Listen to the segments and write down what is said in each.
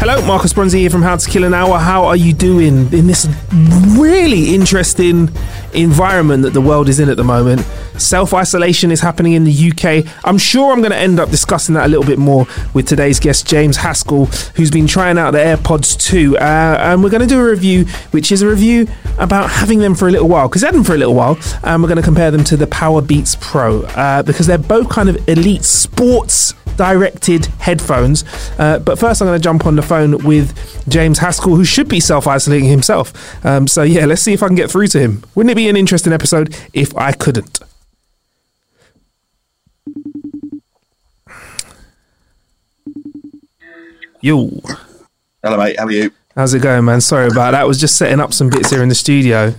Hello, Marcus Bronzy here from How to Kill an Hour. How are you doing in this really interesting environment that the world is in at the moment? Self isolation is happening in the UK. I'm sure I'm going to end up discussing that a little bit more with today's guest, James Haskell, who's been trying out the AirPods 2. Uh, and we're going to do a review, which is a review about having them for a little while, because had them for a little while. And we're going to compare them to the Power Beats Pro, uh, because they're both kind of elite sports directed headphones. Uh, but first, I'm going to jump on the phone with James Haskell, who should be self isolating himself. Um, so, yeah, let's see if I can get through to him. Wouldn't it be an interesting episode if I couldn't? Yo. Hello, mate. How are you? How's it going, man? Sorry about that. I was just setting up some bits here in the studio.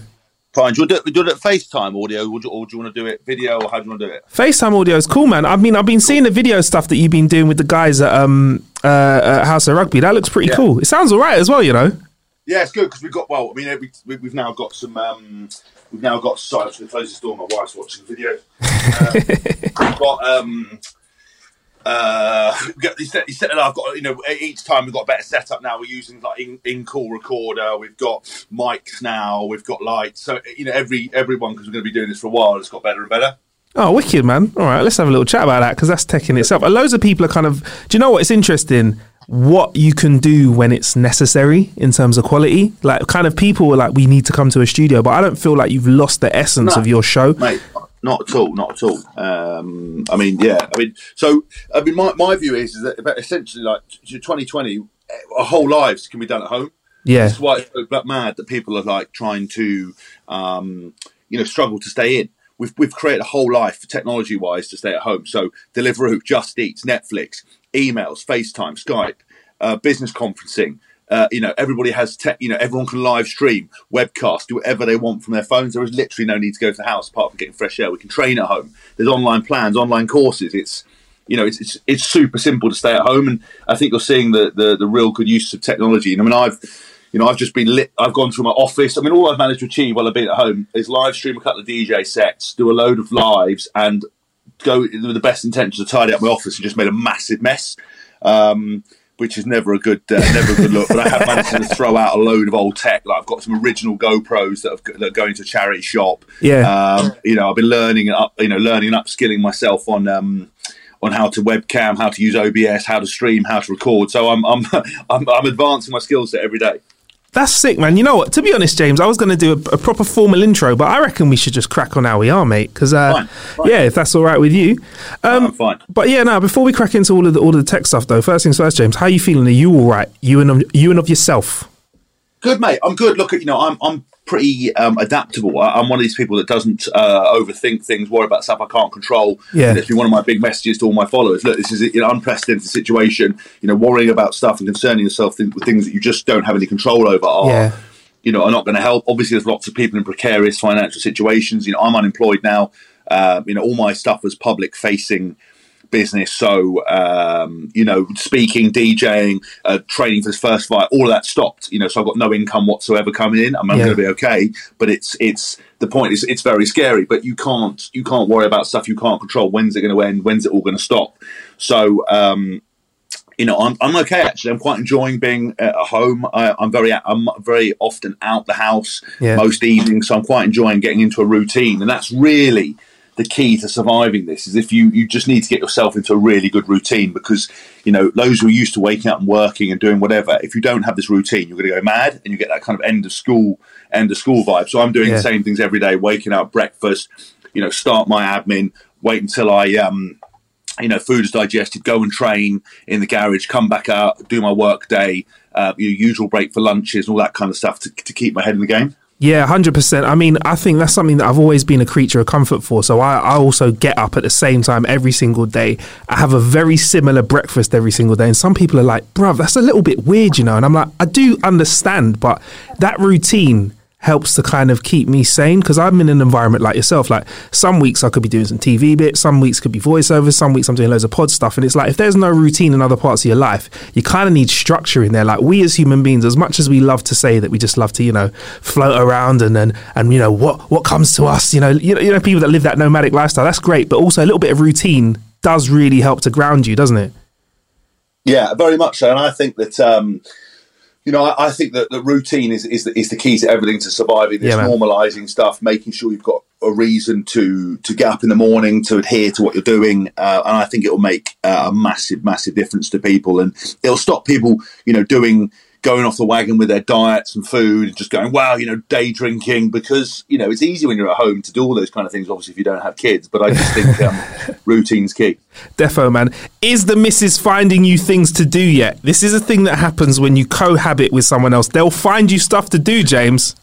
Fine. Do you want to do it, do it FaceTime audio, or do, you, or do you want to do it video, or how do you want to do it? FaceTime audio is cool, man. I mean, I've been seeing the video stuff that you've been doing with the guys at um uh, at House of Rugby. That looks pretty Yeah. cool. It sounds all right as well, you know. Yeah, it's good because we've got. Well, I mean, we, we- we've now got some. Um, we've now got. Sorry, I'm just going to close this door. My wife's watching the video. Uh, we've got. Um, uh, we got, instead, instead I've got you know each time we've got a better setup now. We're using like in, in call recorder. We've got mics now. We've got lights. So you know every everyone because we're going to be doing this for a while. It's got better and better. Oh, wicked, man. All right, let's have a little chat about that because that's tech in itself. And loads of people are kind of. Do you know what? It's interesting what you can do when it's necessary in terms of quality. Like, kind of people are like, we need to come to a studio, but I don't feel like you've lost the essence No. of your show. mate. Not at all, not at all. Um, I mean, yeah, I mean, so I mean, my, my view is, is that essentially like 2020, our whole lives can be done at home. Yeah. That's why it's so mad that people are like trying to, um, you know, struggle to stay in. We've we've created a whole life for technology wise to stay at home. So Deliveroo, Just Eats, Netflix, emails, FaceTime, Skype, uh, business conferencing. Uh, you know, everybody has tech. You know, everyone can live stream, webcast, do whatever they want from their phones. There is literally no need to go to the house apart from getting fresh air. We can train at home. There's online plans, online courses. It's you know, it's, it's it's super simple to stay at home, and I think you're seeing the the, the real good use of technology. And I mean, I've you know, I've just been lit. I've gone through my office. I mean, all I've managed to achieve while I've been at home is live stream a couple of DJ sets, do a load of lives, and go with the best intention to tidy up my office and just made a massive mess. Um, which is never a good, uh, never a good look. But I have managed to throw out a load of old tech. Like I've got some original GoPros that, have, that are going to a charity shop. Yeah. Um, you know, I've been learning and up, you know, learning and upskilling myself on um, on how to webcam, how to use OBS, how to stream, how to record. So I'm I'm I'm, I'm advancing my skill set every day. That's sick, man. You know what? To be honest, James, I was going to do a, a proper formal intro, but I reckon we should just crack on how we are, mate. Because, uh, Fine, fine. yeah, if that's all right with you. Um, Uh, fine. But yeah, now Before we crack into all of the all of the tech stuff, though, first things first, James. How are you feeling? Are you all right? You and of, you and of yourself. Good, mate. I'm good. Look, at you know, I'm I'm pretty um, adaptable. I, I'm one of these people that doesn't uh, overthink things, worry about stuff I can't control. Yeah. And it's been one of my big messages to all my followers. Look, this is an unprecedented situation. You know, worrying about stuff and concerning yourself th- with things that you just don't have any control over are. Yeah. You know, are not going to help. Obviously, there's lots of people in precarious financial situations. You know, I'm unemployed now. Uh, you know, all my stuff was public facing business. So, um, you know, speaking, DJing, uh, training for this first fight, all of that stopped. You know, so I've got no income whatsoever coming in. I'm, I'm Yeah. going to be okay, but it's it's the point is it's very scary. But you can't you can't worry about stuff you can't control. When's it going to end? When's it all going to stop? So. Um, you know, I'm, I'm okay actually. I'm quite enjoying being at home. I, I'm very I'm very often out the house Yeah. most evenings, so I'm quite enjoying getting into a routine, and that's really the key to surviving this is if you you just need to get yourself into a really good routine because you know those who are used to waking up and working and doing whatever if you don't have this routine you're going to go mad and you get that kind of end of school end of school vibe so i'm doing yeah. the same things every day waking up breakfast you know start my admin wait until i um you know food is digested go and train in the garage come back out do my work day uh, your usual break for lunches and all that kind of stuff to, to keep my head in the game yeah, hundred percent. I mean, I think that's something that I've always been a creature of comfort for. So I, I also get up at the same time every single day. I have a very similar breakfast every single day, and some people are like, "Bruv, that's a little bit weird," you know. And I'm like, I do understand, but that routine helps to kind of keep me sane because I'm in an environment like yourself. Like some weeks I could be doing some TV bits, some weeks could be voiceovers, some weeks I'm doing loads of pod stuff. And it's like if there's no routine in other parts of your life, you kind of need structure in there. Like we as human beings, as much as we love to say that we just love to, you know, float around and and, and you know what what comes to us, you know, you know, you know, people that live that nomadic lifestyle, that's great. But also a little bit of routine does really help to ground you, doesn't it? Yeah, very much so. And I think that um you know, I, I, think that the routine is is the, is the key to everything to surviving this, yeah, normalizing stuff, making sure you've got a reason to to get up in the morning to adhere to what you're doing, uh, and I think it will make uh, a massive, massive difference to people, and it'll stop people, you know, doing going off the wagon with their diets and food and just going, wow, you know, day drinking because, you know, it's easy when you're at home to do all those kind of things, obviously, if you don't have kids. But I just think um, routine's key. Defo, man. Is the missus finding you things to do yet? This is a thing that happens when you cohabit with someone else. They'll find you stuff to do, James.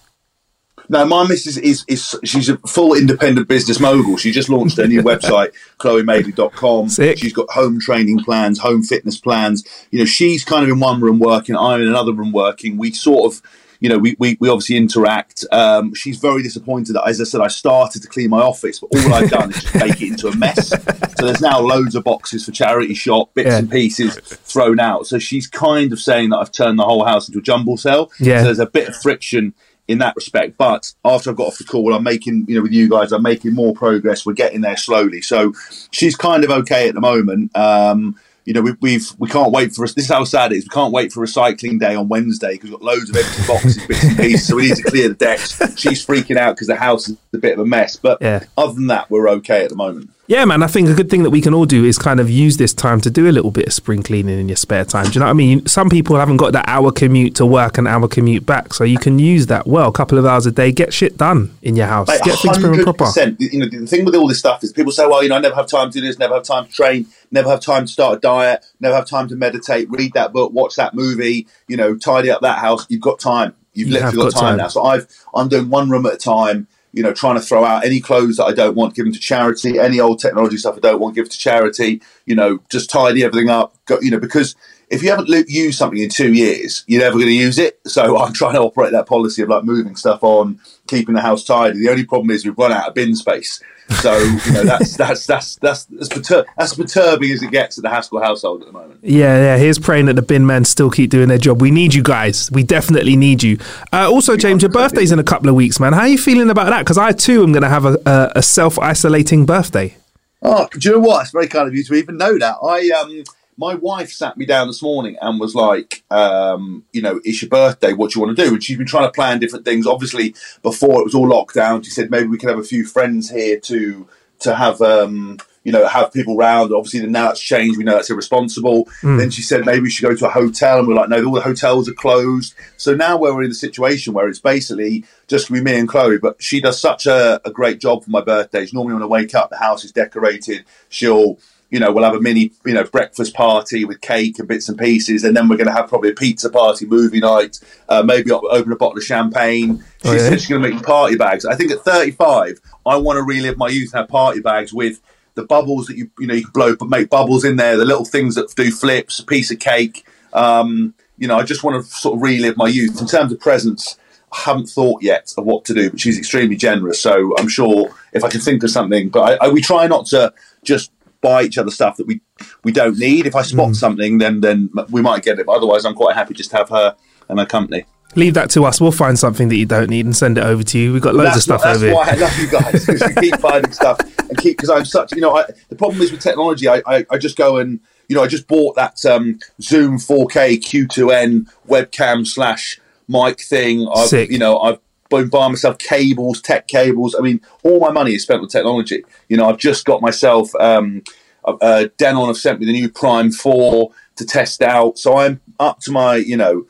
No, my missus is, is she's a full independent business mogul. She just launched her new website, chloemadeley.com. Sick. She's got home training plans, home fitness plans. You know, she's kind of in one room working, I'm in another room working. We sort of you know, we, we, we obviously interact. Um, she's very disappointed that, as I said, I started to clean my office, but all I've done is just make it into a mess. So there's now loads of boxes for charity shop, bits yeah. and pieces thrown out. So she's kind of saying that I've turned the whole house into a jumble cell. Yeah. So there's a bit of friction in that respect. But after I've got off the call, I'm making, you know, with you guys, I'm making more progress. We're getting there slowly. So she's kind of okay at the moment. Um, you know, we, we've we can't wait for us. This is how sad it is. We can't wait for recycling day on Wednesday because we've got loads of empty boxes, bits and pieces. So we need to clear the decks. She's freaking out because the house is a bit of a mess. But yeah. other than that, we're okay at the moment. Yeah, man. I think a good thing that we can all do is kind of use this time to do a little bit of spring cleaning in your spare time. Do you know what I mean? Some people haven't got that hour commute to work and hour commute back, so you can use that well. A couple of hours a day, get shit done in your house, get things proper. You know, the thing with all this stuff is people say, "Well, you know, I never have time to do this, never have time to train, never have time to start a diet, never have time to meditate, read that book, watch that movie, you know, tidy up that house." You've got time. You've you literally got, got time, time now. So I've I'm doing one room at a time you know, trying to throw out any clothes that I don't want, give them to charity. Any old technology stuff I don't want, give to charity. You know, just tidy everything up. Go, you know, because if you haven't used something in two years, you're never going to use it. So I'm trying to operate that policy of like moving stuff on, keeping the house tidy. The only problem is we've run out of bin space. So you know that's that's that's that's as, pertur- as perturbing as it gets at the Haskell household at the moment. Yeah, yeah. Here's praying that the bin men still keep doing their job. We need you guys. We definitely need you. Uh, also, James, your birthday's in a couple of weeks, man. How are you feeling about that? Because I too am going to have a, a, a self isolating birthday. Oh, do you know what? It's very kind of you to even know that. I um my wife sat me down this morning and was like, um, you know, it's your birthday. What do you want to do? And she's been trying to plan different things. Obviously, before it was all locked down, she said maybe we could have a few friends here to to have. Um, you know, have people round. Obviously, now it's changed. We know that's irresponsible. Mm. Then she said maybe we should go to a hotel, and we're like, no, all the hotels are closed. So now we're in the situation where it's basically just be me and Chloe. But she does such a, a great job for my birthdays. Normally, when I wake up, the house is decorated. She'll you know, we'll have a mini, you know, breakfast party with cake and bits and pieces, and then we're going to have probably a pizza party, movie night, uh, maybe open a bottle of champagne. She oh, yeah? said she's going to make party bags. I think at 35, I want to relive my youth and have party bags with the bubbles that you, you know, you can blow, but make bubbles in there, the little things that do flips, a piece of cake. Um, you know, I just want to sort of relive my youth. In terms of presents, I haven't thought yet of what to do, but she's extremely generous. So I'm sure if I can think of something, but I, I, we try not to just buy each other stuff that we we don't need. If I spot mm. something, then then we might get it. But otherwise, I'm quite happy just to have her and her company. Leave that to us. We'll find something that you don't need and send it over to you. We've got loads that's of stuff what, over here. That's I love you guys because we keep finding stuff and keep because I'm such you know I, the problem is with technology. I, I, I just go and you know I just bought that um, Zoom 4K Q2N webcam slash mic thing. I've, Sick. You know I've been buying myself cables, tech cables. I mean, all my money is spent on technology. You know, I've just got myself. Um, uh, Denon have sent me the new Prime Four to test out, so I'm up to my, you know,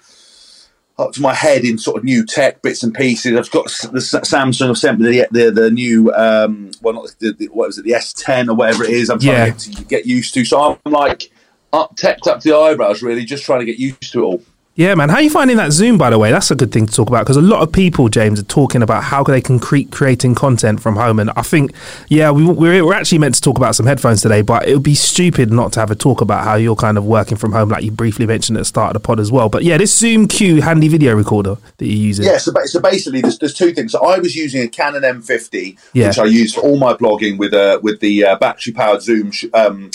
up to my head in sort of new tech bits and pieces. I've got the Samsung have sent me the the, the new um, well not the, the, what was it the S10 or whatever it is. I'm trying yeah. to, get, to get used to. So I'm like up teched up to the eyebrows, really, just trying to get used to it all. Yeah, man. How are you finding that Zoom, by the way? That's a good thing to talk about because a lot of people, James, are talking about how they can create creating content from home. And I think, yeah, we, we're, we're actually meant to talk about some headphones today, but it would be stupid not to have a talk about how you're kind of working from home, like you briefly mentioned at the start of the pod as well. But yeah, this Zoom Q handy video recorder that you're using. Yeah, so, so basically, there's, there's two things. So I was using a Canon M50, yeah. which I use for all my blogging with, uh, with the uh, battery powered Zoom. Sh- um,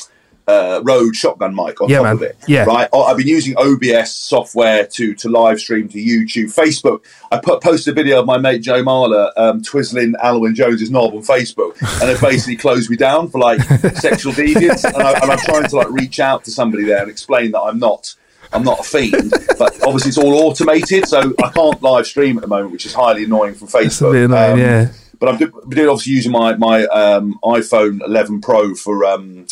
uh, Rode shotgun mic on yeah, top man. of it. Yeah. Right. I've been using OBS software to to live stream to YouTube, Facebook. I put posted a video of my mate Joe Marler um, twizzling Alun Wyn Jones's knob on Facebook, and it basically closed me down for like sexual deviance. And, I, am trying to like reach out to somebody there and explain that I'm not. I'm not a fiend, but obviously it's all automated, so I can't live stream at the moment, which is highly annoying from Facebook. Annoying, um, yeah. But I'm doing obviously using my my um, iPhone 11 Pro for um,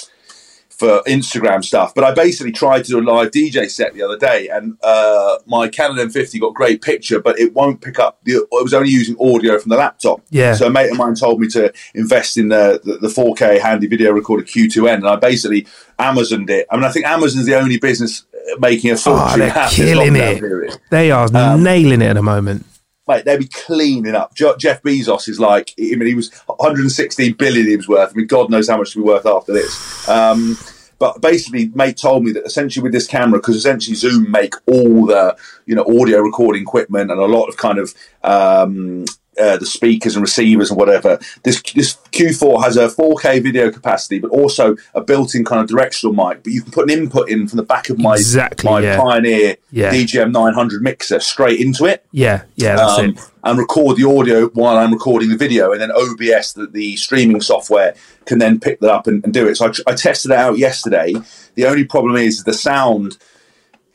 for Instagram stuff. But I basically tried to do a live DJ set the other day, and uh, my Canon M50 got great picture, but it won't pick up. The, it was only using audio from the laptop. Yeah. So a mate of mine told me to invest in the, the, the 4K handy video recorder Q2N, and I basically Amazoned it. I mean, I think Amazon's the only business making a fortune. Oh, they're killing it. Period. They are um, nailing it at the moment mate, they'd be cleaning up. Jeff Bezos is like, I mean, he was 116 billion he was worth. I mean, God knows how much to be worth after this. Um, but basically, mate told me that essentially with this camera, because essentially Zoom make all the you know audio recording equipment and a lot of kind of um, uh, the speakers and receivers and whatever. This this Q4 has a 4K video capacity, but also a built-in kind of directional mic. But you can put an input in from the back of my exactly, my yeah. Pioneer yeah. DJM 900 mixer straight into it. Yeah, yeah, that's um, it. And record the audio while I'm recording the video, and then OBS, the, the streaming software, can then pick that up and, and do it. So I, I tested it out yesterday. The only problem is the sound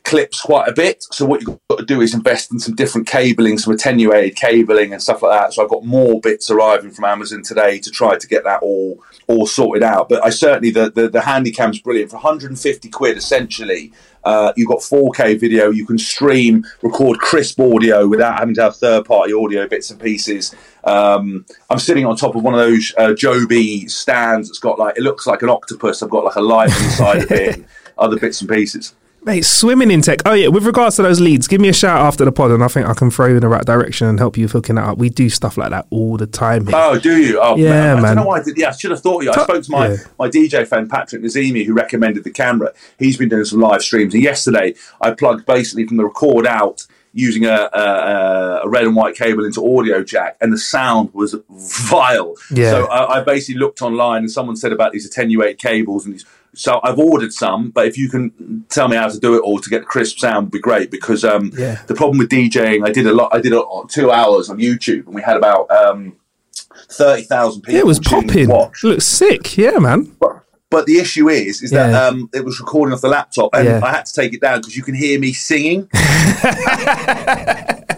clips quite a bit. So what you've got to do is invest in some different cabling, some attenuated cabling and stuff like that. So I've got more bits arriving from Amazon today to try to get that all all sorted out. But I certainly the the, the Handycam's brilliant for 150 quid essentially. Uh, you've got 4K video. You can stream, record crisp audio without having to have third-party audio bits and pieces. Um, I'm sitting on top of one of those uh, Joby stands. It's got like it looks like an octopus. I've got like a light inside of it, and other bits and pieces. Mate, swimming in tech. Oh yeah, with regards to those leads, give me a shout after the pod, and I think I can throw you in the right direction and help you with hooking that up. We do stuff like that all the time. Here. Oh, do you? Oh, yeah, man. I, man. I don't know why I did. Yeah, I should have thought you. I spoke to my, yeah. my DJ friend Patrick Nazemi, who recommended the camera. He's been doing some live streams, and yesterday I plugged basically from the record out using a, a, a, red and white cable into audio jack, and the sound was vile. Yeah. So I, I, basically looked online, and someone said about these attenuate cables and these. So I've ordered some, but if you can tell me how to do it all to get crisp sound, would be great. Because um, yeah. the problem with DJing, I did a lot. I did a, two hours on YouTube, and we had about um, thirty thousand people. Yeah, it was popping. It looks sick. Yeah, man. But, but the issue is, is that yeah. um, it was recording off the laptop, and. I had to take it down because you can hear me singing.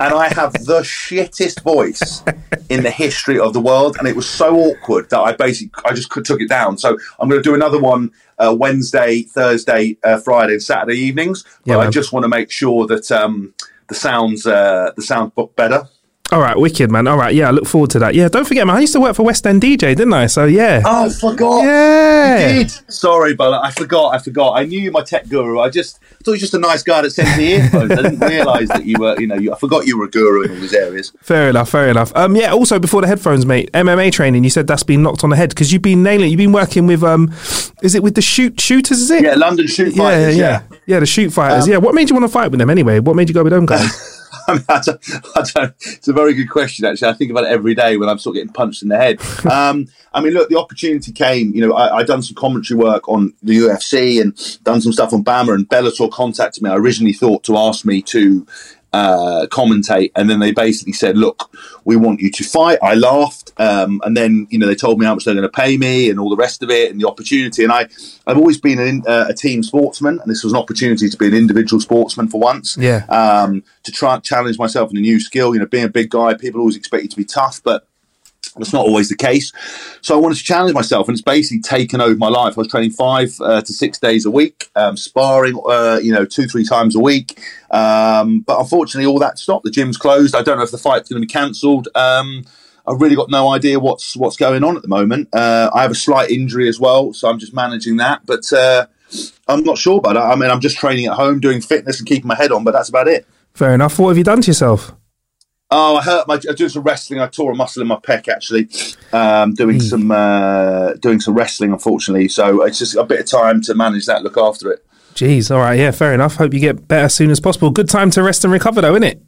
and I have the shittest voice in the history of the world, and it was so awkward that I basically I just took it down. So I'm going to do another one uh, Wednesday, Thursday, uh, Friday, and Saturday evenings. But yeah, I just want to make sure that um, the sounds uh, the sounds better. All right, wicked man. All right, yeah, I look forward to that. Yeah, don't forget, man. I used to work for West End DJ, didn't I? So yeah. Oh, I forgot. Yeah, you did. Sorry, but I forgot. I forgot. I knew you, my tech guru. I just thought you were just a nice guy that sent me earphones. I didn't realise that you were. You know, you, I forgot you were a guru in all these areas. Fair enough. Fair enough. Um, yeah. Also, before the headphones, mate, MMA training. You said that's been knocked on the head because you've been nailing. You've been working with um, is it with the shoot shooters? Is it? Yeah, London shoot fighters. Yeah, yeah, yeah. yeah the shoot fighters. Um, yeah. What made you want to fight with them anyway? What made you go with them guys? I mean, I don't, I don't, it's a very good question, actually. I think about it every day when I'm sort of getting punched in the head. Um, I mean, look, the opportunity came. You know, I, I done some commentary work on the UFC and done some stuff on BAMMA, and Bellator contacted me. I originally thought to ask me to uh, commentate, and then they basically said, "Look, we want you to fight." I laughed, um, and then you know they told me how much they're going to pay me and all the rest of it, and the opportunity. And I, I've always been an, uh, a team sportsman, and this was an opportunity to be an individual sportsman for once. Yeah. Um, to try and challenge myself in a new skill. You know, being a big guy, people always expect you to be tough, but that's not always the case. So I wanted to challenge myself, and it's basically taken over my life. I was training five uh, to six days a week, um, sparring, uh, you know, two, three times a week. Um, but unfortunately, all that stopped. The gym's closed. I don't know if the fight's going to be cancelled. Um, I've really got no idea what's what's going on at the moment. Uh, I have a slight injury as well, so I'm just managing that. But uh, I'm not sure about it. I mean, I'm just training at home, doing fitness and keeping my head on, but that's about it. Fair enough. What have you done to yourself? Oh, I hurt my. I doing some wrestling. I tore a muscle in my pec actually. Um, doing some uh, doing some wrestling, unfortunately. So it's just a bit of time to manage that, look after it. Jeez. All right. Yeah. Fair enough. Hope you get better as soon as possible. Good time to rest and recover, though, isn't it?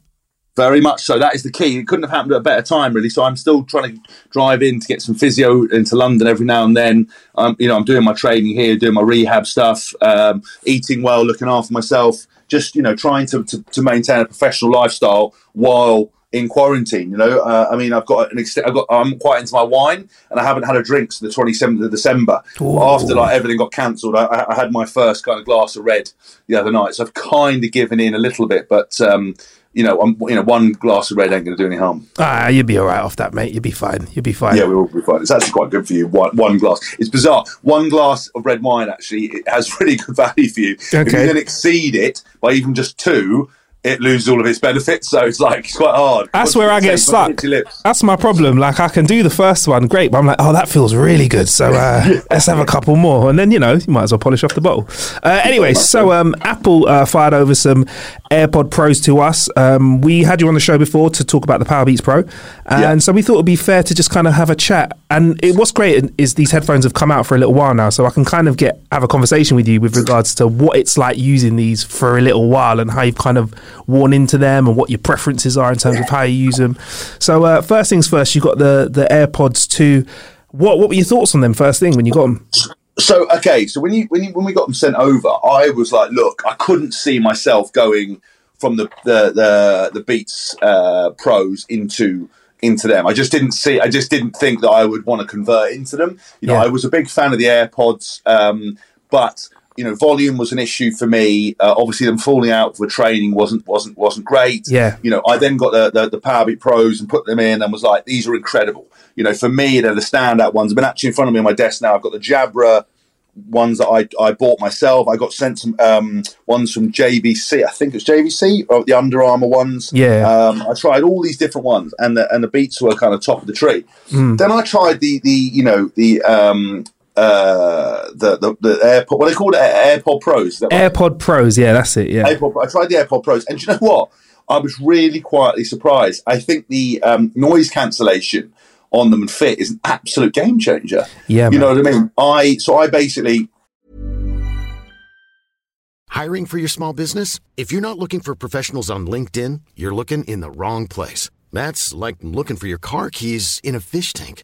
Very much so. That is the key. It couldn't have happened at a better time, really. So I'm still trying to drive in to get some physio into London every now and then. Um, you know, I'm doing my training here, doing my rehab stuff, um, eating well, looking after myself. Just you know, trying to, to, to maintain a professional lifestyle while in quarantine. You know, uh, I mean, I've got an extent. I've got. I'm quite into my wine, and I haven't had a drink since the 27th of December. Ooh. After like everything got cancelled, I, I had my first kind of glass of red the other night. So I've kind of given in a little bit, but. Um, you know, I'm, you know, one glass of red ain't going to do any harm. Ah, you'll be all right off that, mate. You'll be fine. You'll be fine. Yeah, we will be fine. It's actually quite good for you. One, one glass. It's bizarre. One glass of red wine actually it has really good value for you. If you Okay. then exceed it by even just two, it loses all of its benefits. So it's like it's quite hard. That's Once where I get taste, once it stuck. hits your lips. That's my problem. Like I can do the first one, great, but I'm like, oh, that feels really good. So uh, let's have a couple more, and then you know, you might as well polish off the bottle. Uh, anyway, so um, Apple uh, fired over some AirPod Pros to us. Um, we had you on the show before to talk about the Powerbeats Pro, and Yeah. so we thought it'd be fair to just kind of have a chat. And it, what's great is these headphones have come out for a little while now, so I can kind of get have a conversation with you with regards to what it's like using these for a little while and how you've kind of worn into them and what your preferences are in terms of how you use them. So uh, first things first, you got the the AirPods two. What what were your thoughts on them first thing when you got them? So okay, so when you when you, when we got them sent over, I was like, look, I couldn't see myself going from the the the, the Beats uh, Pros into into them. I just didn't see. I just didn't think that I would want to convert into them. You know, Yeah. I was a big fan of the AirPods, um, but you know, volume was an issue for me. Uh, obviously, them falling out for training wasn't wasn't wasn't great. Yeah. You know, I then got the the, the Powerbeat Pros and put them in and was like, these are incredible. You know, for me, they're the standout ones. I've been actually in front of me on my desk now. I've got the Jabra ones that I, I bought myself. I got sent some um, ones from JVC. I think it was JVC, or the Under Armour ones. Yeah. Um, I tried all these different ones, and the and the Beats were kind of top of the tree. Then I tried the the you know the um, uh, the the the AirPod. What are they called? Air- AirPod Pros. Is that right? AirPod Pros, yeah, that's it. Yeah, AirPod I tried the AirPod Pros, and do you know what? I was really quietly surprised. I think the um, noise cancellation on them and fit is an absolute game changer. Yeah, you man. know what I mean. I so I basically Hiring for your small business? If you're not looking for professionals on LinkedIn, you're looking in the wrong place. That's like looking for your car keys in a fish tank.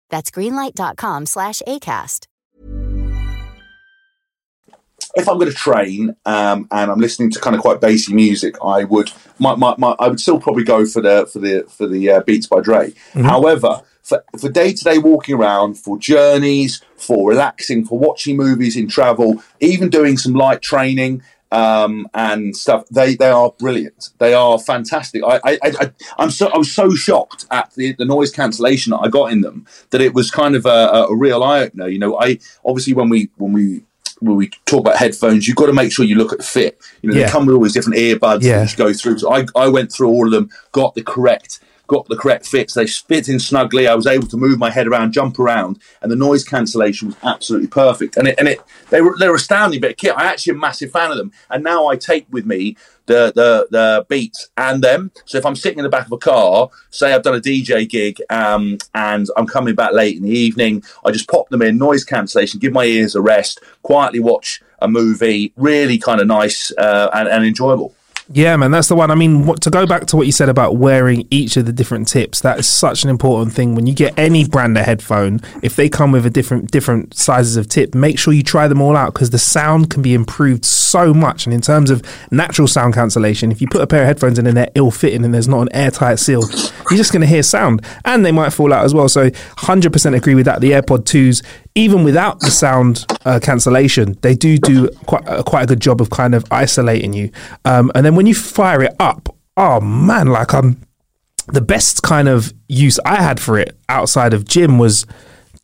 That's greenlight.com slash ACAST. if I'm going to train um, and I'm listening to kind of quite bassy music, I would my, my, my I would still probably go for the for the for the uh, Beats by Dre. However, for for day to day walking around, for journeys, for relaxing, for watching movies in travel, even doing some light training. Um, and stuff. They they are brilliant. They are fantastic. I I, I I'm so I was so shocked at the, the noise cancellation that I got in them that it was kind of a, a real eye opener. You know, I obviously when we when we when we talk about headphones, you've got to make sure you look at the fit. You know, Yeah. they come with all these different earbuds Yeah. that you go through. So I, I went through all of them, got the correct got the correct fits. They fit in snugly. I was able to move my head around, jump around, and the noise cancellation was absolutely perfect. And it and it they were they were astounding bit of kit. I actually a massive fan of them. And now I take with me the the the beats and them. So if I'm sitting in the back of a car, say I've done a DJ gig, um, and I'm coming back late in the evening, I just pop them in, noise cancellation, give my ears a rest, quietly watch a movie, really kind of nice uh, and, and enjoyable. Yeah, man, that's the one. I mean, what, to go back to what you said about wearing each of the different tips, that is such an important thing. When you get any brand of headphone, if they come with a different different sizes of tip, make sure you try them all out because the sound can be improved so much. And in terms of natural sound cancellation, if you put a pair of headphones in and they're ill fitting and there's not an airtight seal, you're just going to hear sound, and they might fall out as well. So, hundred percent agree with that. The AirPod twos, even without the sound uh, cancellation, they do do quite uh, quite a good job of kind of isolating you. Um, and then when you fire it up, oh man, like um, the best kind of use I had for it outside of gym was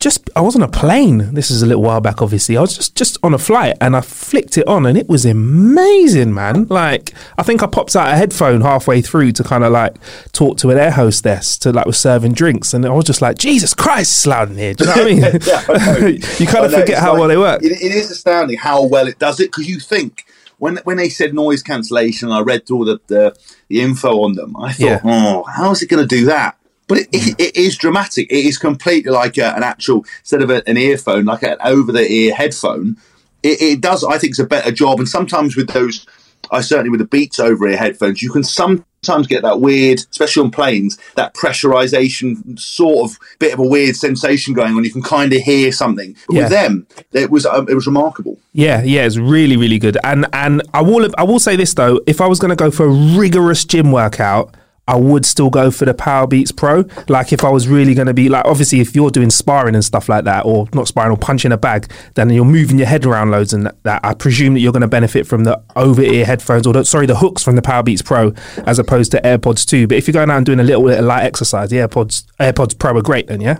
just I was on a plane. This is a little while back, obviously. I was just just on a flight and I flicked it on and it was amazing, man. Like I think I popped out a headphone halfway through to kind of like talk to an air hostess to like was serving drinks, and I was just like, Jesus Christ, it's loud in here. Do you know what I mean? Yeah, I you kind of forget how like- well they work. It, it is astounding how well it does it because you think when when they said noise cancellation, I read through all the, the the info on them. I thought, Yeah. oh, how is it going to do that? But it, it, it is dramatic. It is completely like a, an actual instead of a, an earphone, like an over the ear headphone. It, it does, I think, it's a better job. And sometimes with those, I certainly with the Beats over ear headphones, you can sometimes get that weird, especially on planes, that pressurization sort of bit of a weird sensation going on. You can kind of hear something. But Yeah. with them, it was um, it was remarkable. Yeah, yeah, it's really, really good. And and I will I will say this though, if I was going to go for a rigorous gym workout, I would still go for the Power Beats Pro. Like if I was really going to be like, obviously, if you're doing sparring and stuff like that, or not sparring or punching a bag, then you're moving your head around loads and that. I presume that you're going to benefit from the over ear headphones or the, sorry, the hooks from the Power Beats Pro as opposed to AirPods 2. But if you're going out and doing a little bit of light exercise, the AirPods AirPods Pro are great. Then yeah.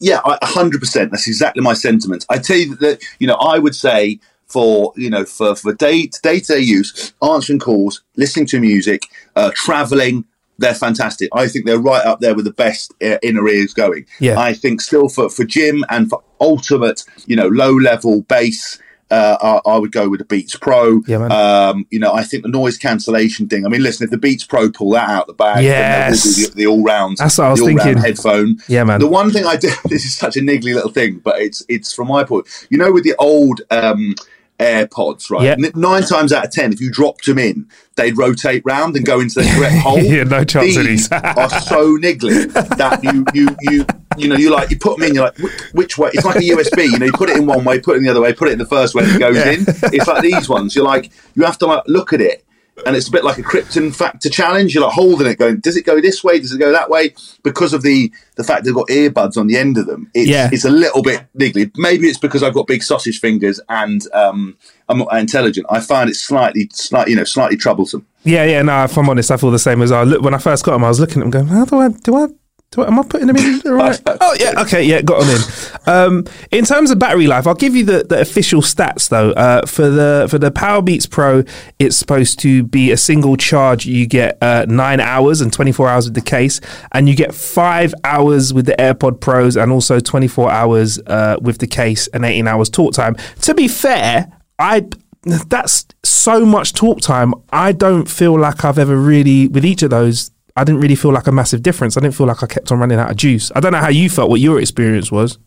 Yeah, hundred percent. That's exactly my sentiment. I tell you that you know I would say for you know for for day to day use, answering calls, listening to music, uh, traveling. They're fantastic. I think they're right up there with the best uh, inner ears going. Yeah. I think still for for gym and for ultimate, you know, low level bass. Uh, I, I would go with the Beats Pro. Yeah. Um, you know, I think the noise cancellation thing. I mean, listen, if the Beats Pro pull that out the bag, Yes. then the, the all round. That's what I was thinking. Headphone. Yeah, man. The one thing I do. This is such a niggly little thing, but it's it's from my point. You know, with the old um, AirPods, right? Yeah. N- Nine times out of ten, if you dropped them in, they'd rotate round and go into the correct hole. Yeah, no chance of these. are so niggly that you you you you know you like you put them in. You're like which, way? It's like a USB. You know, you put it in one way, put it in the other way, put it in the first way, it goes in. It's like these ones. You're like you have to like look at it. And it's a bit like a Krypton factor challenge. You're like holding it, going, does it go this way? Does it go that way? Because of the the fact they've got earbuds on the end of them, it's, Yeah. it's a little bit niggly. Maybe it's because I've got big sausage fingers and um, I'm not intelligent. I find it slightly, slightly, you know, slightly troublesome. Yeah, yeah. No, if I'm honest, I feel the same as I look when I first got them. I was looking at them, going, "How do I do I do I, am I putting them in the right?" oh yeah, okay, yeah, got them in. Um, in terms of battery life, I'll give you the, the official stats though. Uh, for the for the Power Beats Pro, it's supposed to be a single charge. You get uh, nine hours and 24 hours with the case, and you get five hours with the AirPod Pros, and also 24 hours uh, with the case and 18 hours talk time. To be fair, I that's so much talk time. I don't feel like I've ever really with each of those. I didn't really feel like a massive difference. I didn't feel like I kept on running out of juice. I don't know how you felt. What your experience was?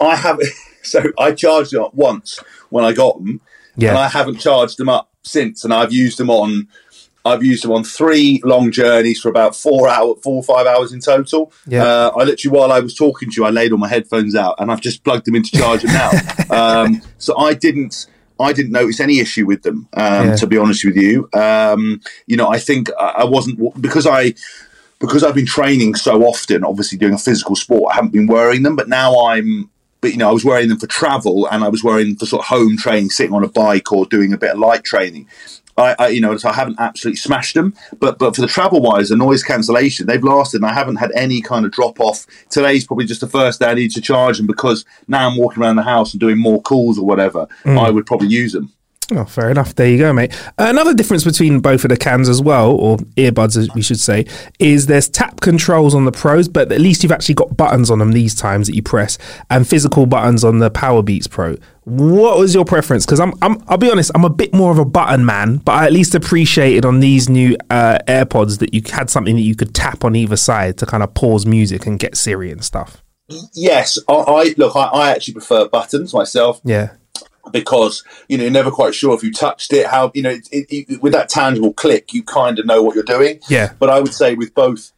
I have so I charged them up once when I got them, Yeah. and I haven't charged them up since. And I've used them on, I've used them on three long journeys for about four hour, four or five hours in total. Yeah. Uh, I literally while I was talking to you, I laid all my headphones out and I've just plugged them in to charge them now. um, so I didn't. I didn't notice any issue with them. Um, Yeah. To be honest with you, um, you know, I think I wasn't because I because I've been training so often. Obviously, doing a physical sport, I haven't been wearing them. But now I'm. But you know, I was wearing them for travel, and I was wearing them for sort of home training, sitting on a bike or doing a bit of light training. I, I you know, so I haven't absolutely smashed them, but but for the travel wise, the noise cancellation, they've lasted, and I haven't had any kind of drop off. Today's probably just the first day I need to charge them because now I'm walking around the house and doing more calls or whatever. Hmm. I would probably use them. Oh, fair enough. There you go, mate. Another difference between both of the cans as well, or earbuds, as we should say, is there's tap controls on the Pros, but at least you've actually got buttons on them these times that you press, and physical buttons on the Power Beats Pro. What was your preference? Because I'm, I'm, I'll be honest, I'm a bit more of a button man, but I at least appreciated on these new uh, AirPods that you had something that you could tap on either side to kind of pause music and get Siri and stuff. Yes, I, I look. I, I actually prefer buttons myself. Yeah. Because you know you're never quite sure if you touched it how you know it, it, it- with that tangible click you kind of know what you're doing Yeah. but i would say with both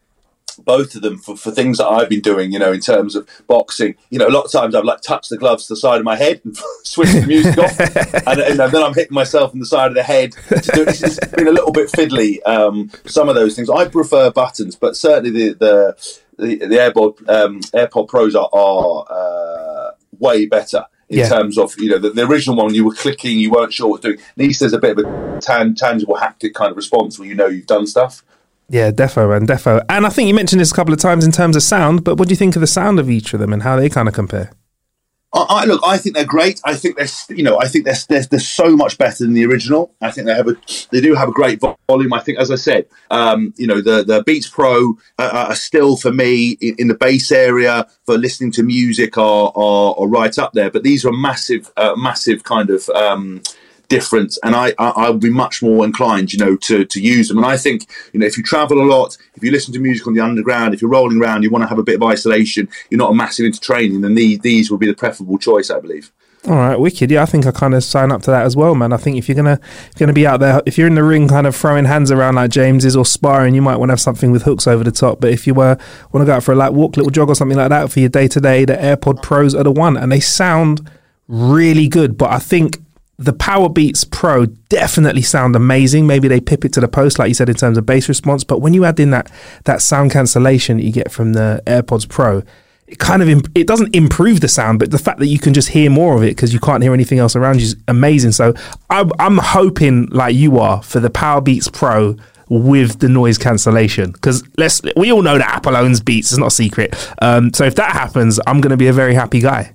both of them for, for things that i've been doing you know in terms of boxing you know a lot of times i've like touched the gloves to the side of my head and switched the music off and, and then i'm hitting myself in the side of the head to do it. it's, it's been a little bit fiddly um, some of those things i prefer buttons but certainly the the the, the AirPod um, AirPod Pros are, are uh, way better in Yeah. terms of you know the, the original one you were clicking you weren't sure what was doing at least there's a bit of a tan, tangible haptic kind of response where you know you've done stuff Yeah, defo and defo. And I think you mentioned this a couple of times in terms of sound, but what do you think of the sound of each of them and how they kind of compare? I, I look I think they're great. I think they're you know I think they're, they're, they're so much better than the original. I think they have a they do have a great volume. I think as I said um, you know the the Beats Pro uh, are still for me in, in the bass area for listening to music are, are, are right up there. But these are massive uh, massive kind of um, difference and I, I I would be much more inclined you know to to use them and I think you know if you travel a lot if you listen to music on the underground if you're rolling around you want to have a bit of isolation you're not a massive into training then these these would be the preferable choice I believe All right, wicked. Yeah, I think I kind of sign up to that as well, man. I think if you're gonna gonna be out there, if you're in the ring, kind of throwing hands around like James is or sparring, you might want to have something with hooks over the top. But if you were want to go out for a light walk, little jog or something like that for your day to day, the AirPod Pros are the one, and they sound really good. But I think the Power Beats Pro definitely sound amazing. Maybe they pip it to the post, like you said, in terms of bass response. But when you add in that that sound cancellation that you get from the AirPods Pro, it kind of imp- it doesn't improve the sound, but the fact that you can just hear more of it because you can't hear anything else around you is amazing. So I'm, I'm hoping, like you are, for the Power Beats Pro with the noise cancellation because let's we all know that Apple owns Beats. It's not a secret. Um, so if that happens, I'm going to be a very happy guy.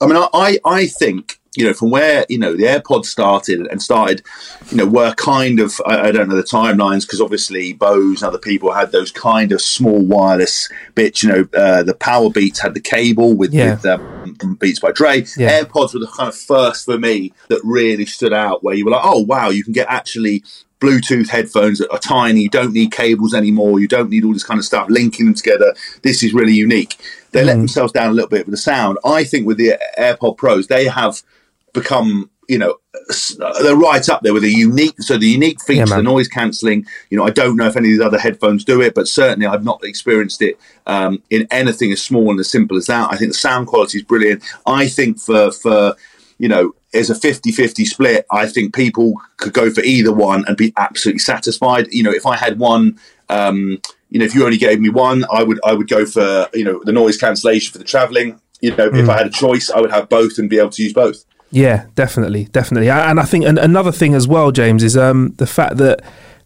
I mean, I, I, I think, you know, from where, you know, the AirPods started and started, you know, were kind of, I, I don't know the timelines because obviously Bose and other people had those kind of small wireless bits, you know, uh, the Power Beats had the cable with, Yeah. with um, Beats by Dre. Yeah. AirPods were the kind of first for me that really stood out where you were like, oh, wow, you can get actually Bluetooth headphones that are tiny. You don't need cables anymore. You don't need all this kind of stuff linking them together. This is really unique. They let themselves down a little bit with the sound. I think with the AirPod Pros, they have become, you know, they're right up there with a unique. So the unique feature, Yeah, the noise cancelling. You know, I don't know if any of these other headphones do it, but certainly I've not experienced it um, in anything as small and as simple as that. I think the sound quality is brilliant. I think for for you know, as a 50-50 split, I think people could go for either one and be absolutely satisfied. You know, if I had one, um, you know, if you only gave me one, I would I would go for you know the noise cancellation for the traveling. You know, if I had a choice, I would have both and be able to use both. Yeah, definitely, definitely. And I think an- another thing as well, James, is um, the fact that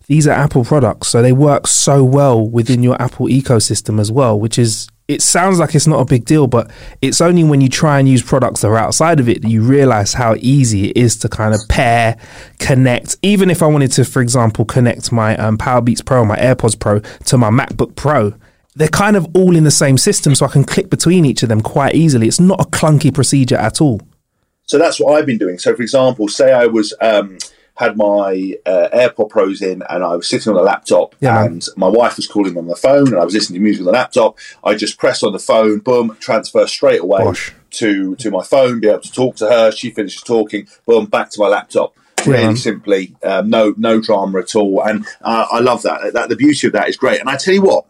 these are Apple products, so they work so well within your Apple ecosystem as well. Which is, it sounds like it's not a big deal, but it's only when you try and use products that are outside of it that you realize how easy it is to kind of pair, connect. Even if I wanted to, for example, connect my um, Pro, my AirPods Pro to my MacBook Pro. They're kind of all in the same system, so I can click between each of them quite easily. It's not a clunky procedure at all. So that's what I've been doing. So, for example, say I was um, had my uh, AirPod Pros in and I was sitting on a laptop Yeah, man. and my wife was calling on the phone and I was listening to music on the laptop. I just press on the phone, boom, transfer straight away Bosh. to to my phone, be able to talk to her. She finishes talking, boom, back to my laptop. Really man. simply, um, no no drama at all, and uh, I love that. That the beauty of that is great. And I tell you what,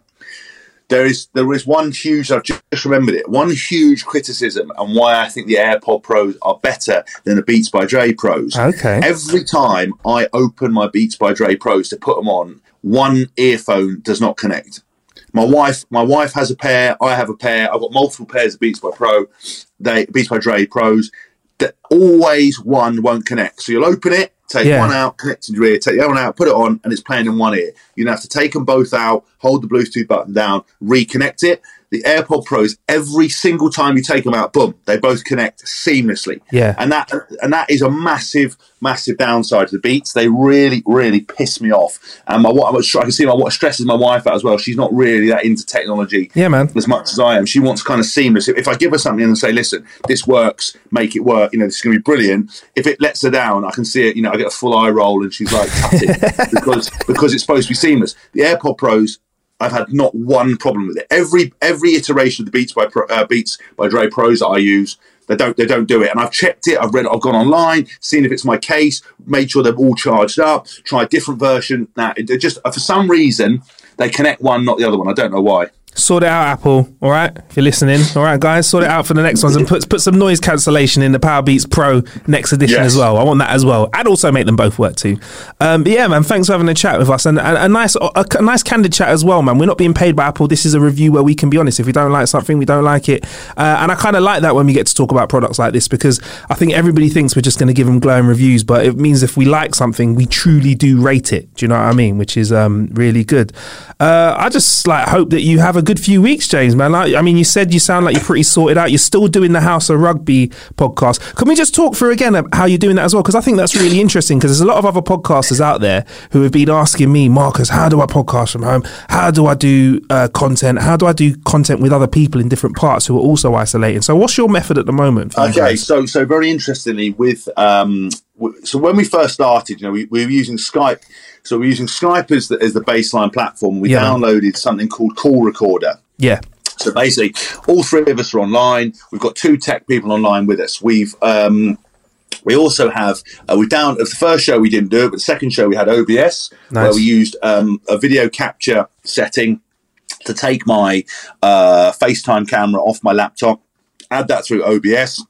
there is there is one huge I've just remembered it one huge criticism and why I think the AirPod Pros are better than the Beats by Dre Pros. Okay. Every time I open my Beats by Dre Pros to put them on, one earphone does not connect. My wife, my wife has a pair. I have a pair. I've got multiple pairs of Beats by Pro, they Beats by Dre Pros. That always one won't connect. So you'll open it, take Yeah. one out, connect to your ear, take the other one out, put it on, and it's playing in one ear. You're gonna have to take them both out, hold the Bluetooth button down, reconnect it. The AirPod Pros, every single time you take them out, boom, they both connect seamlessly. Yeah. and that and that is a massive, massive downside to the Beats. They really, really piss me off. And my what I can see my what stresses my wife out as well. She's not really that into technology Yeah, man. as much as I am. She wants kind of seamless. If, if I give her something and say, "Listen, this works, make it work," you know, this is going to be brilliant. If it lets her down, I can see it. You know, I get a full eye roll, and she's like, "Cut it," because because it's supposed to be seamless. The AirPod Pros. I've had not one problem with it. Every every iteration of the Beats by uh, Beats by Dre Pros that I use, they don't they don't do it. And I've checked it. I've read. I've gone online, seen if it's my case, made sure they're all charged up. Tried different version. Now, it just for some reason they connect one, not the other one. I don't know why. Sort it out, Apple. All right, if you're listening. All right, guys, sort it out for the next ones and put put some noise cancellation in the Power Beats Pro next edition Yes. as well. I want that as well, and also make them both work too. Um, but yeah, man, thanks for having a chat with us and a, a nice a, a nice candid chat as well, man. We're not being paid by Apple. This is a review where we can be honest. If we don't like something, we don't like it, uh, and I kind of like that when we get to talk about products like this because I think everybody thinks we're just going to give them glowing reviews, but it means if we like something, we truly do rate it. Do you know what I mean? Which is um, really good. Uh, I just like hope that you have a good few weeks, James, man. Like, I mean, you said you sound like you're pretty sorted out. You're still doing the House of Rugby podcast. Can we just talk through again how you're doing that as well? Because I think that's really interesting. Because there's a lot of other podcasters out there who have been asking me, Marcus, how do I podcast from home? How do I do uh, content? How do I do content with other people in different parts who are also isolating? So, what's your method at the moment? Okay, so so very interestingly, with um, w- so when we first started, you know, we, we were using Skype. So we're using Skype as the, as the baseline platform. We Yeah. downloaded something called Call Recorder. yeah, So basically, all three of us are online. We've got two tech people online with us. We've um, we also have uh, we down of the first show we didn't do it, but the second show we had OBS where we used um, a video capture setting to take my uh, FaceTime camera off my laptop, add that through OBS,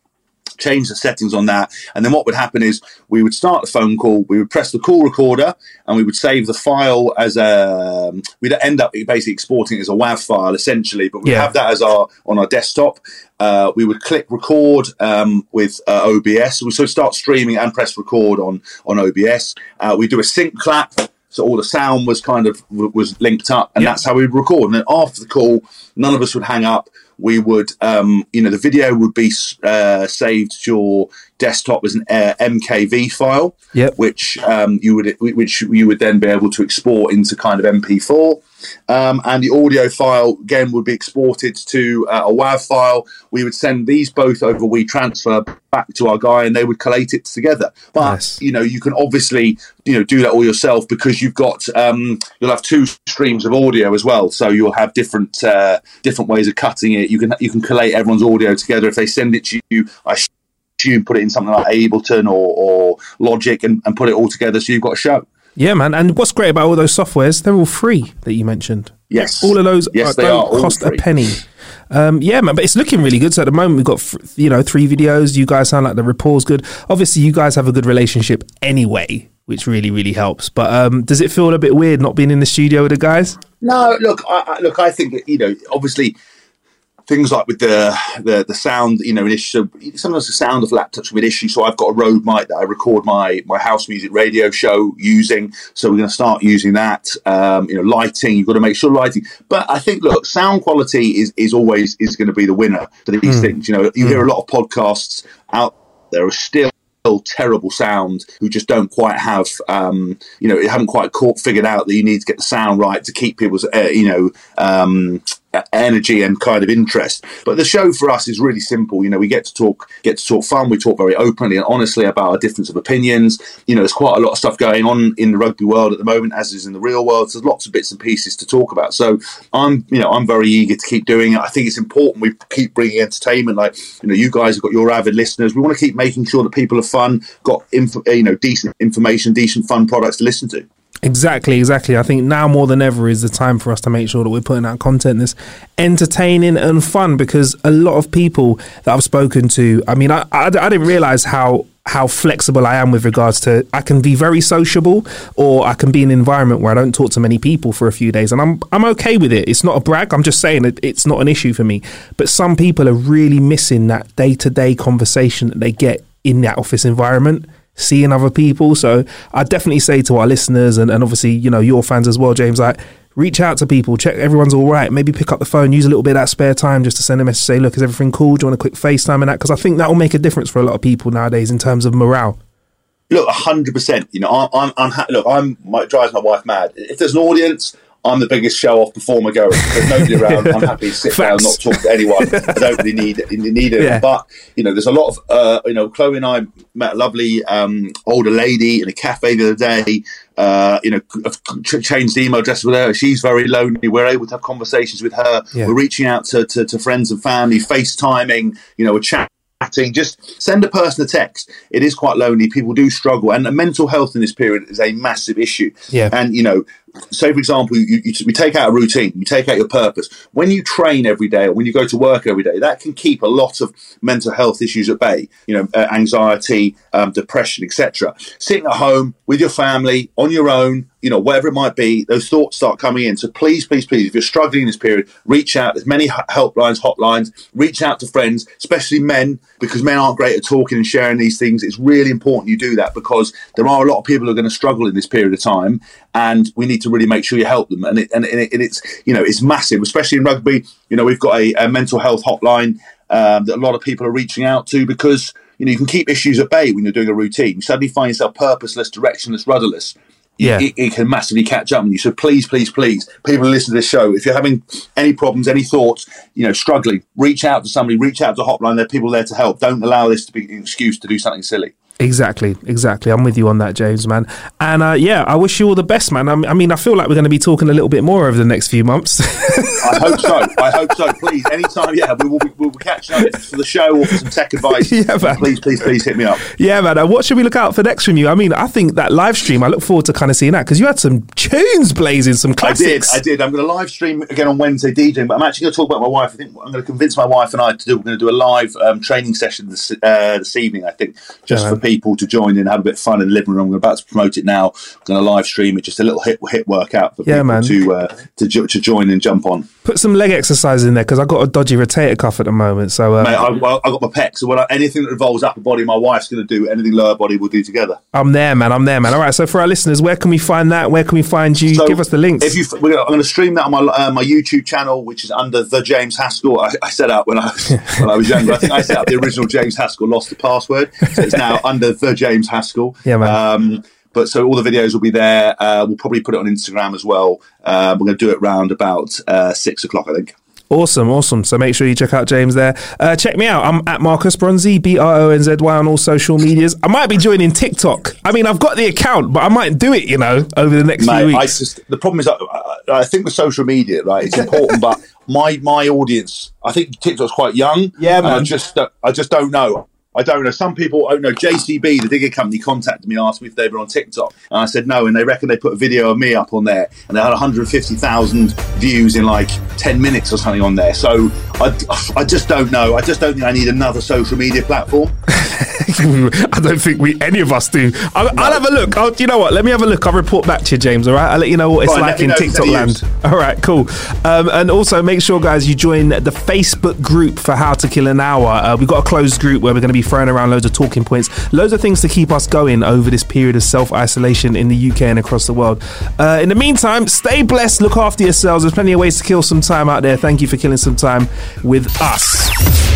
change the settings on that, and then what would happen is we would start the phone call, we would press the call recorder, and we would save the file as a. We'd end up basically exporting it as a WAV file essentially, but we Yeah. have that as our on our desktop. Uh, we would click record um, with uh, OBS. We so start streaming and press record on on OBS. Uh, we do a sync clap. So all the sound was kind of was linked up, and Yeah. that's how we would record. And then after the call, none of us would hang up. We would, um, you know, the video would be uh, saved to your desktop as an uh, MKV file, Yep. which um, you would which you would then be able to export into kind of MP4. Um, and the audio file again would be exported to uh, a WAV file. We would send these both over WeTransfer back to our guy, and they would collate it together. But Nice. you know, you can obviously you know do that all yourself because you've got um, you'll have two streams of audio as well. So you'll have different uh, different ways of cutting it. You can you can collate everyone's audio together. If they send it to you, I assume put it in something like Ableton or, or Logic and, and put it all together so you've got a show. yeah, man. And what's great about all those softwares? They're all free that you mentioned. Yes, all of those Yes, uh, they don't are cost free. a penny. Um, yeah, man, but it's looking really good. So at the moment, we've got you know three videos. You guys sound like the rapport's good. Obviously, you guys have a good relationship anyway, which really really helps. But um, does it feel a bit weird not being in the studio with the guys? No, look, I, I, look. I think you know, obviously, things like with the the, the sound, you know, an issue. So sometimes the sound of laptops with issue. So I've got a Rode mic that I record my my house music radio show using. So we're going to start using that. Um, you know, lighting. You've got to make sure lighting. But I think, look, sound quality is is always is going to be the winner for these things. You know, you hear a lot of podcasts out there are still terrible sound who just don't quite have um you know haven't quite caught figured out that you need to get the sound right to keep people's uh, you know um energy and kind of interest. But the show for us is really simple. You know we get to talk get to talk fun. We talk very openly and honestly about our difference of opinions. You know there's quite a lot of stuff going on in the rugby world at the moment as is in the real world. So there's lots of bits and pieces to talk about. So i'm you know i'm very eager to keep doing it. I think it's important we keep bringing entertainment. Like you know you guys have got your avid listeners. We want to keep making sure that people have fun got info, you know decent information decent fun products to listen to Exactly, exactly. I think now more than ever is the time for us to make sure that we're putting out content that's entertaining and fun because a lot of people that I've spoken to, I mean, I, I, I didn't realize how how flexible I am with regards to I can be very sociable or I can be in an environment where I don't talk to many people for a few days and I'm I'm okay with it. It's not a brag. I'm just saying it, it's not an issue for me. But some people are really missing that day-to-day conversation that they get in that office environment seeing other people. So I definitely say to our listeners and, and obviously, you know, your fans as well, James, like reach out to people, check everyone's all right. Maybe pick up the phone, use a little bit of that spare time just to send a message, say, look, is everything cool? Do you want a quick FaceTime and that? Because I think that will make a difference for a lot of people nowadays in terms of morale. Look, hundred percent. You know, I'm, I'm, I'm ha- look, I'm, my, drives my wife mad. If there's an audience, I'm the biggest show off performer going. There's nobody around. I'm happy to sit Facts. down, not talk to anyone. I don't really need need it. Yeah. But you know, there's a lot of uh, you know. Chloe and I met a lovely um, older lady in a cafe the other day. Uh, you know, changed the email address with her. She's very lonely. We're able to have conversations with her. Yeah. We're reaching out to, to, to friends and family, FaceTiming. You know, we're chatting just send a person a text. It is quite lonely. People do struggle, and mental health in this period is a massive issue. Yeah. And you know, say for example, you, you, we take out a routine, you take out your purpose. When you train every day, or when you go to work every day, that can keep a lot of mental health issues at bay. You know, uh, anxiety, um, depression, etc. Sitting at home with your family on your own, you know, whatever it might be, those thoughts start coming in. So please, please, please, if you're struggling in this period, reach out. There's many helplines, hotlines. Reach out to friends, especially men, because men aren't great at talking and sharing these things. It's really important you do that because there are a lot of people who are going to struggle in this period of time, and we need to really make sure you help them. And, it, and, it, and it's you know it's massive, especially in rugby. You know, we've got a, a mental health hotline um, that a lot of people are reaching out to because you know you can keep issues at bay when you're doing a routine. You suddenly find yourself purposeless, directionless, rudderless yeah. it, it, can massively catch up on you. So please, please, please, people who listen to this show, if you're having any problems, any thoughts, you know, struggling, reach out to somebody, reach out to hotline. There are people there to help. Don't allow this to be an excuse to do something silly. Exactly, exactly. I'm with you on that, James, man. And uh, yeah, I wish you all the best, man. I mean, I feel like we're going to be talking a little bit more over the next few months. I hope so. I hope so. Please, anytime, yeah, we will be, we'll be catching up for the show or for some tech advice. Yeah, man. Please, please, please hit me up. Yeah, man. Uh, what should we look out for next from you? I mean, I think that live stream, I look forward to kind of seeing that because you had some tunes blazing, some classics. I did. I did. I'm going to live stream again on Wednesday DJing, but I'm actually going to talk about my wife. I think I'm going to convince my wife and I to do, we're going to do a live um, training session this, uh, this evening, I think, just yeah, for people to join in have a bit of fun in the living room. We're about to promote it now. Going to live stream it, just a little hit hit workout for yeah, people man. to uh, to to join and jump on. Put some leg exercises in there because I've got a dodgy rotator cuff at the moment. So, uh, Mate, I, well, I got my pecs. So, I, anything that involves upper body, my wife's going to do. Anything lower body, we'll do together. I'm there, man. I'm there, man. All right. So, for our listeners, where can we find that? Where can we find you? So Give us the links. If you, I'm going to stream that on my uh, my YouTube channel, which is under the James Haskell. I, I set up when I was when I was younger. I think I set up the original James Haskell. Lost the password, so it's now under the James Haskell. Yeah, man. Um, but so all the videos will be there. Uh, we'll probably put it on Instagram as well. Uh, we're going to do it around about uh, six o'clock, I think. Awesome, awesome. So make sure you check out James there. Uh, check me out. I'm at Marcus Bronzy, B R O N Z Y on all social medias. I might be joining TikTok. I mean, I've got the account, but I might do it, you know, over the next Mate, few weeks. Just, the problem is, I, I think with social media, right, it's important, but my my audience, I think TikTok's quite young. Yeah, man. I just, I just don't know. I don't know. Some people, oh no, JCB, the digger company, contacted me, asked me if they were on TikTok, and I said no, and they reckon they put a video of me up on there, and they had 150,000 views in like 10 minutes or something on there. So I, I just don't know. I just don't think I need another social media platform. I don't think we any of us do. I'll, no. I'll have a look. I'll, you know what? Let me have a look. I'll report back to you, James. All right. I'll let you know what it's right, like in TikTok land. All right. Cool. Um, and also make sure, guys, you join the Facebook group for How to Kill an Hour. Uh, we've got a closed group where we're going to be throwing around loads of talking points, loads of things to keep us going over this period of self isolation in the UK and across the world. Uh, in the meantime, stay blessed. Look after yourselves. There's plenty of ways to kill some time out there. Thank you for killing some time with us.